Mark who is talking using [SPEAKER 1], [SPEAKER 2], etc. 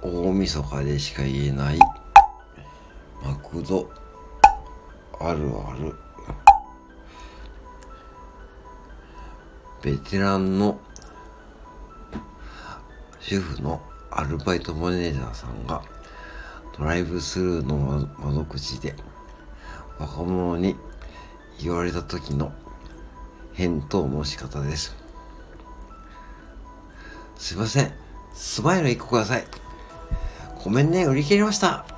[SPEAKER 1] 大晦日でしか言えない。マクド。あるある。ベテランの。主婦の。アルバイトマネージャーさんが。ドライブスルーの窓口で。若者に。言われた時の。返答の仕方です。すいません。スマイル1個ください。ごめんね売り切れました。